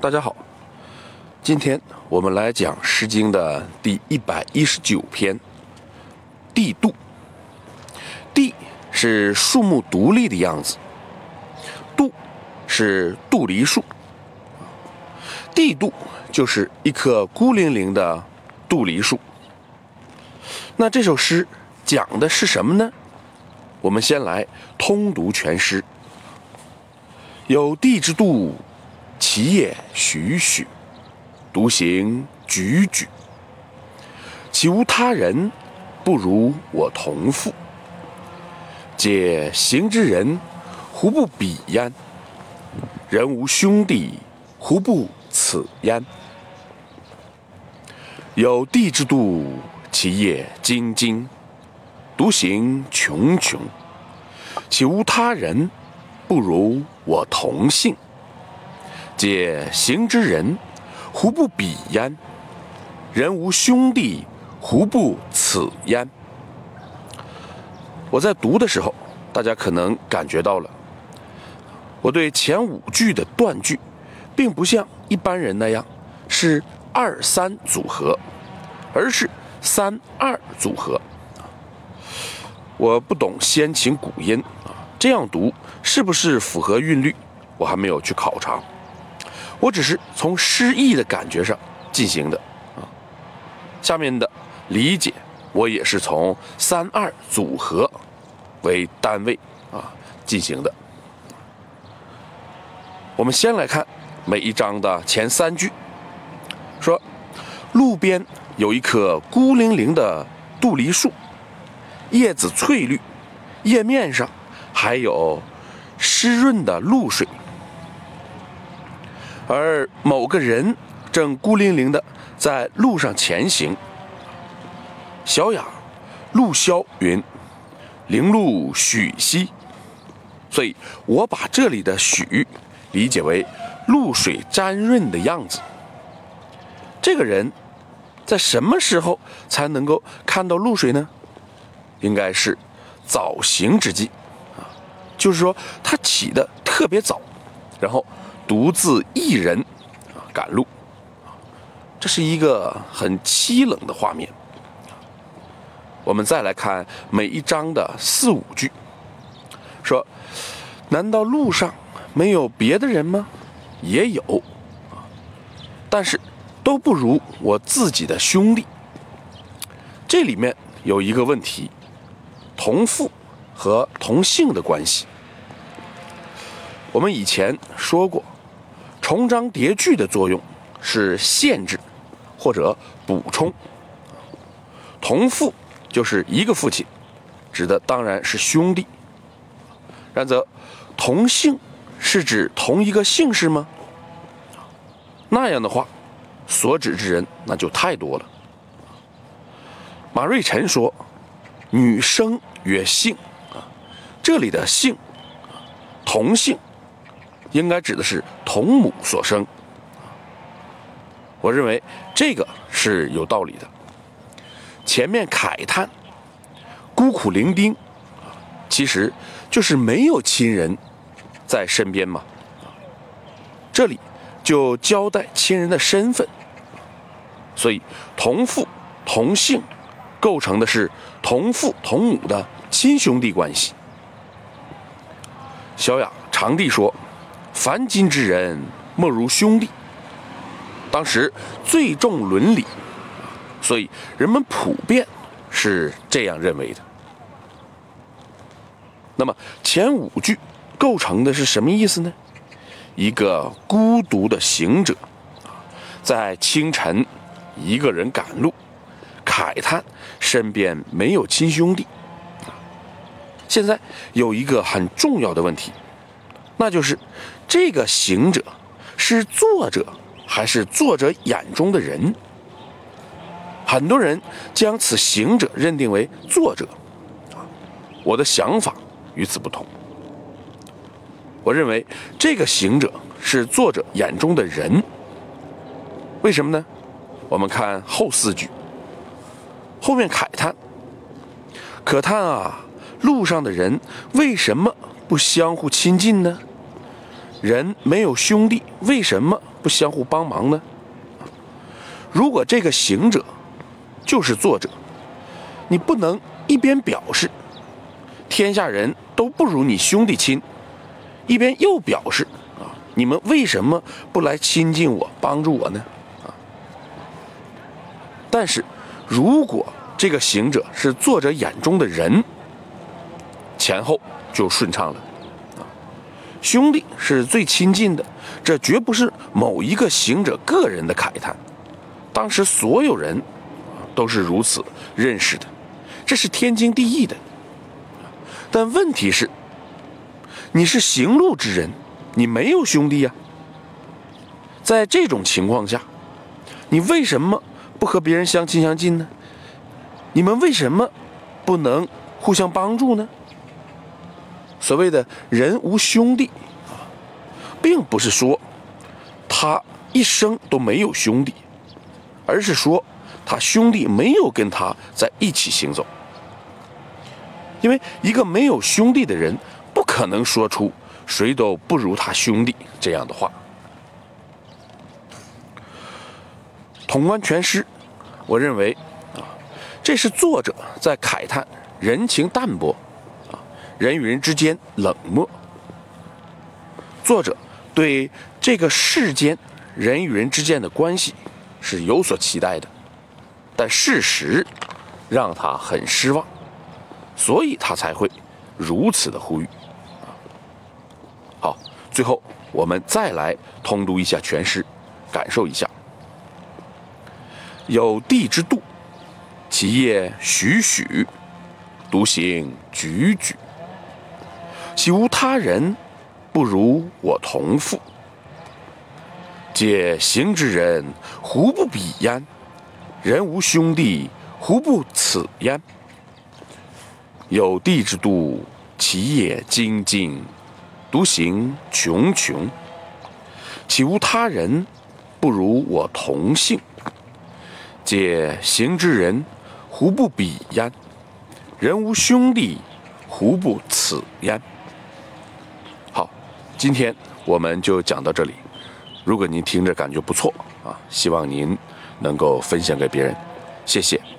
大家好，今天我们来讲《诗经》的第一百一十九篇《帝度》。帝是树木独立的样子，杜是杜梨树，帝度就是一棵孤零零的杜梨树。那这首诗讲的是什么呢？我们先来通读全诗。有地之度，其叶栩栩，独行踽踽。其无他人，不如我同父。解行之人，胡不比焉？人无兄弟，胡不此焉？有地之度，其叶菁菁，独行茕茕。其无他人，不如我同姓。解行之人，胡不比焉？人无兄弟，胡不此焉？我在读的时候，大家可能感觉到了，我对前五句的断句，并不像一般人那样是二三组合，而是三二组合。我不懂先秦古音啊，这样读是不是符合韵律，我还没有去考察。我只是从诗意的感觉上进行的啊。下面的理解。我也是从三二组合为单位啊进行的。我们先来看每一章的前三句，说路边有一棵孤零零的杜梨树，叶子翠绿，叶面上还有湿润的露水，而某个人正孤零零的在路上前行。小雅，陆霄云：“零露许兮。”所以我把这里的“许”理解为露水沾润的样子。这个人在什么时候才能够看到露水呢？应该是早行之际啊，就是说他起的特别早，然后独自一人赶路，这是一个很凄冷的画面。我们再来看每一章的四五句，说：“难道路上没有别的人吗？也有，但是都不如我自己的兄弟。”这里面有一个问题：同父和同姓的关系。我们以前说过，重章叠句的作用是限制或者补充，同父。就是一个父亲，指的当然是兄弟。然则，同姓是指同一个姓氏吗？那样的话，所指之人那就太多了。马瑞辰说：“女生曰姓啊，这里的姓，同姓，应该指的是同母所生。我认为这个是有道理的。”前面慨叹孤苦伶仃，其实就是没有亲人在身边嘛。这里就交代亲人的身份，所以同父同姓构成的是同父同母的亲兄弟关系。小雅长帝说：“凡今之人，莫如兄弟。”当时最重伦理。所以人们普遍是这样认为的。那么前五句构成的是什么意思呢？一个孤独的行者，在清晨一个人赶路，慨叹身边没有亲兄弟。现在有一个很重要的问题，那就是这个行者是作者还是作者眼中的人？很多人将此行者认定为作者，啊，我的想法与此不同。我认为这个行者是作者眼中的人。为什么呢？我们看后四句，后面慨叹：“可叹啊，路上的人为什么不相互亲近呢？人没有兄弟，为什么不相互帮忙呢？如果这个行者就是作者，你不能一边表示天下人都不如你兄弟亲，一边又表示啊，你们为什么不来亲近我、帮助我呢？啊，但是如果这个行者是作者眼中的人，前后就顺畅了。兄弟是最亲近的，这绝不是某一个行者个人的慨叹，当时所有人都是如此认识的，这是天经地义的。但问题是，你是行路之人，你没有兄弟呀。在这种情况下，你为什么不和别人相亲相近呢？你们为什么不能互相帮助呢？所谓的人无兄弟啊，并不是说他一生都没有兄弟，而是说他兄弟没有跟他在一起行走。因为一个没有兄弟的人，不可能说出“谁都不如他兄弟”这样的话。统观全诗，我认为啊，这是作者在慨叹人情淡薄。人与人之间冷漠，作者对这个世间人与人之间的关系是有所期待的，但事实让他很失望，所以他才会如此的呼吁。好，最后我们再来通读一下全诗，感受一下。有地之度，其业栩栩，独行踽踽。岂无他人，不如我同父？借行之人，胡不比焉？人无兄弟，胡不此焉？有地之度，其业精进，独行穷穷。岂无他人，不如我同姓？借行之人，胡不比焉？人无兄弟，胡不此焉？今天我们就讲到这里。如果您听着感觉不错啊，希望您能够分享给别人，谢谢。